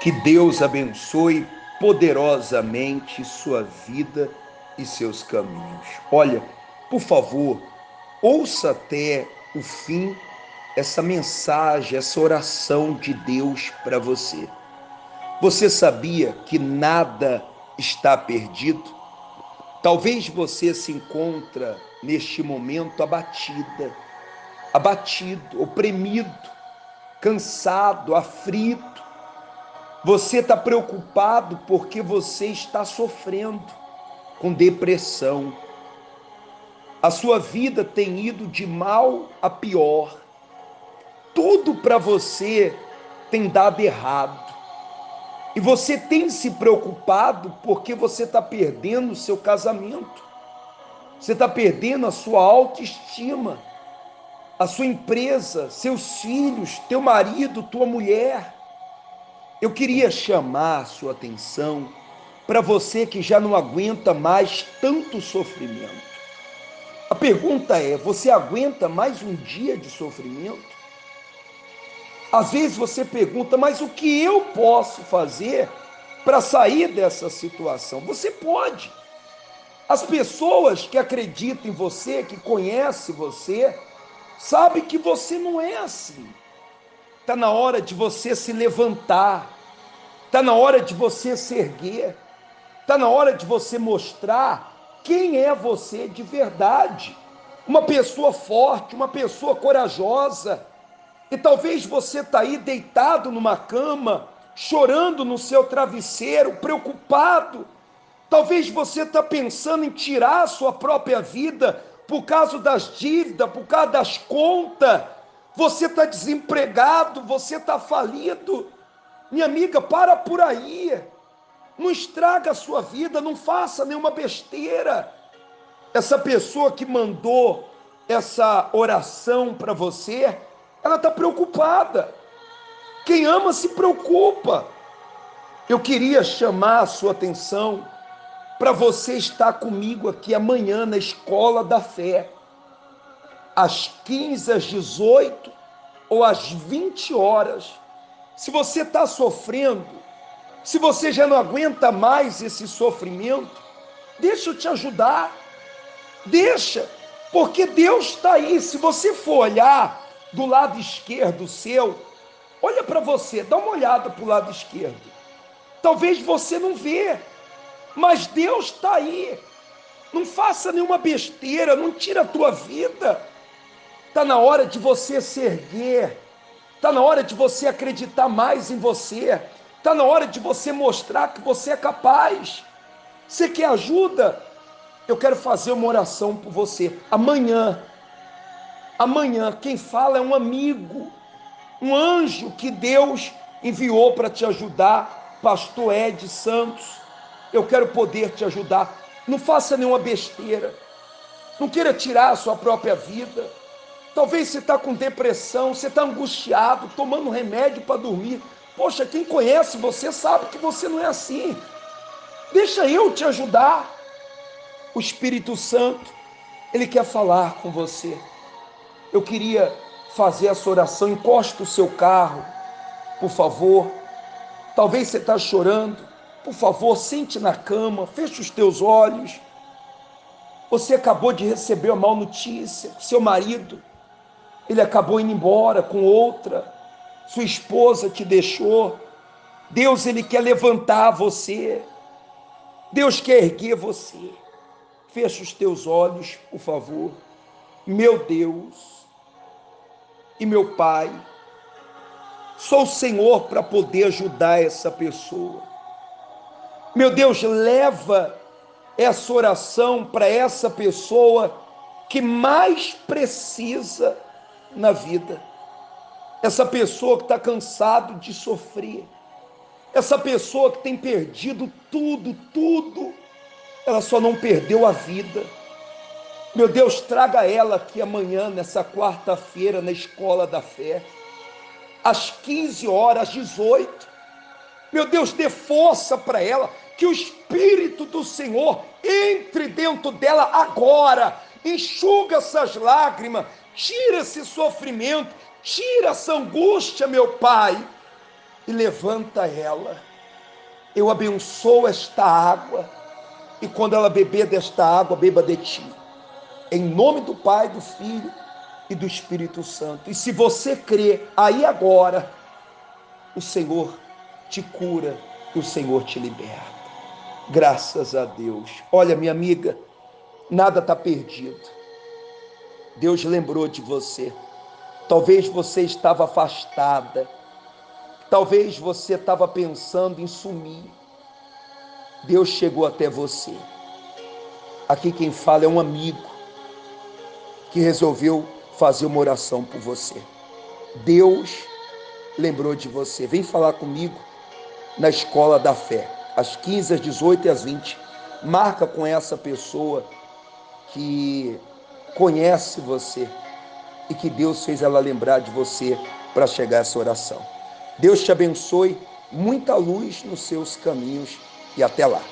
Que Deus abençoe poderosamente sua vida e seus caminhos. Olha, por favor, ouça até o fim essa mensagem, essa oração de Deus para você. Você sabia que nada está perdido? Talvez você se encontra neste momento abatida, abatido, oprimido, cansado, aflito, você está preocupado porque você está sofrendo com depressão. A sua vida tem ido de mal a pior. Tudo para você tem dado errado. E você tem se preocupado porque você está perdendo o seu casamento. Você está perdendo a sua autoestima, a sua empresa, seus filhos, teu marido, tua mulher. Eu queria chamar a sua atenção para você que já não aguenta mais tanto sofrimento. A pergunta é: você aguenta mais um dia de sofrimento? Às vezes você pergunta, mas o que eu posso fazer para sair dessa situação? Você pode. As pessoas que acreditam em você, que conhecem você, sabem que você não é assim. Está na hora de você se levantar. Está na hora de você se erguer. Está na hora de você mostrar quem é você de verdade. Uma pessoa forte, uma pessoa corajosa. E talvez você está aí deitado numa cama, chorando no seu travesseiro, preocupado. Talvez você está pensando em tirar a sua própria vida por causa das dívidas, por causa das contas você está desempregado, você está falido. Minha amiga, para por aí. Não estraga a sua vida, não faça nenhuma besteira. Essa pessoa que mandou essa oração para você, ela está preocupada. Quem ama se preocupa. Eu queria chamar a sua atenção para você estar comigo aqui amanhã na Escola da Fé às 15, às 18 ou às 20 horas. Se você está sofrendo, se você já não aguenta mais esse sofrimento, deixa eu te ajudar. Deixa, porque Deus está aí. Se você for olhar do lado esquerdo seu, olha para você, dá uma olhada para o lado esquerdo. Talvez você não vê, mas Deus está aí. Não faça nenhuma besteira, não tira a tua vida. Está na hora de você se erguer. Está na hora de você acreditar mais em você. Está na hora de você mostrar que você é capaz. Você quer ajuda? Eu quero fazer uma oração por você. Amanhã, amanhã, quem fala é um amigo, um anjo que Deus enviou para te ajudar, Pastor Ed Santos. Eu quero poder te ajudar. Não faça nenhuma besteira. Não queira tirar a sua própria vida. Talvez você está com depressão, você está angustiado, tomando remédio para dormir. Poxa, quem conhece você sabe que você não é assim. Deixa eu te ajudar. O Espírito Santo, ele quer falar com você. Eu queria fazer essa oração. Encosta o seu carro, por favor. Talvez você está chorando. Por favor, sente na cama, feche os teus olhos. Você acabou de receber uma mal notícia. Seu marido ele acabou indo embora com outra, sua esposa te deixou. Deus, ele quer levantar você. Deus quer erguer você. Fecha os teus olhos, por favor. Meu Deus e meu Pai, sou o Senhor para poder ajudar essa pessoa. Meu Deus, leva essa oração para essa pessoa que mais precisa na vida. Essa pessoa que está cansado de sofrer, essa pessoa que tem perdido tudo, tudo, ela só não perdeu a vida. Meu Deus, traga ela aqui amanhã, nessa quarta-feira, na escola da fé, às 15 horas, às 18. Meu Deus, dê força para ela, que o Espírito do Senhor entre dentro dela agora, enxuga essas lágrimas, tira esse sofrimento, tira essa angústia, meu Pai, e levanta ela. Eu abençoo esta água e quando ela beber desta água, beba de ti. Em nome do Pai, do Filho e do Espírito Santo. E se você crê aí agora, o Senhor te cura e o Senhor te liberta. Graças a Deus. Olha, minha amiga, nada está perdido. Deus lembrou de você. Talvez você estava afastada. Talvez você estava pensando em sumir. Deus chegou até você. Aqui quem fala é um amigo que resolveu fazer uma oração por você. Deus lembrou de você. Vem falar comigo na escola da fé, às 15, às 18 e às 20. Marca com essa pessoa que conhece você e que Deus fez ela lembrar de você para chegar a essa oração. Deus te abençoe, muita luz nos seus caminhos e até lá.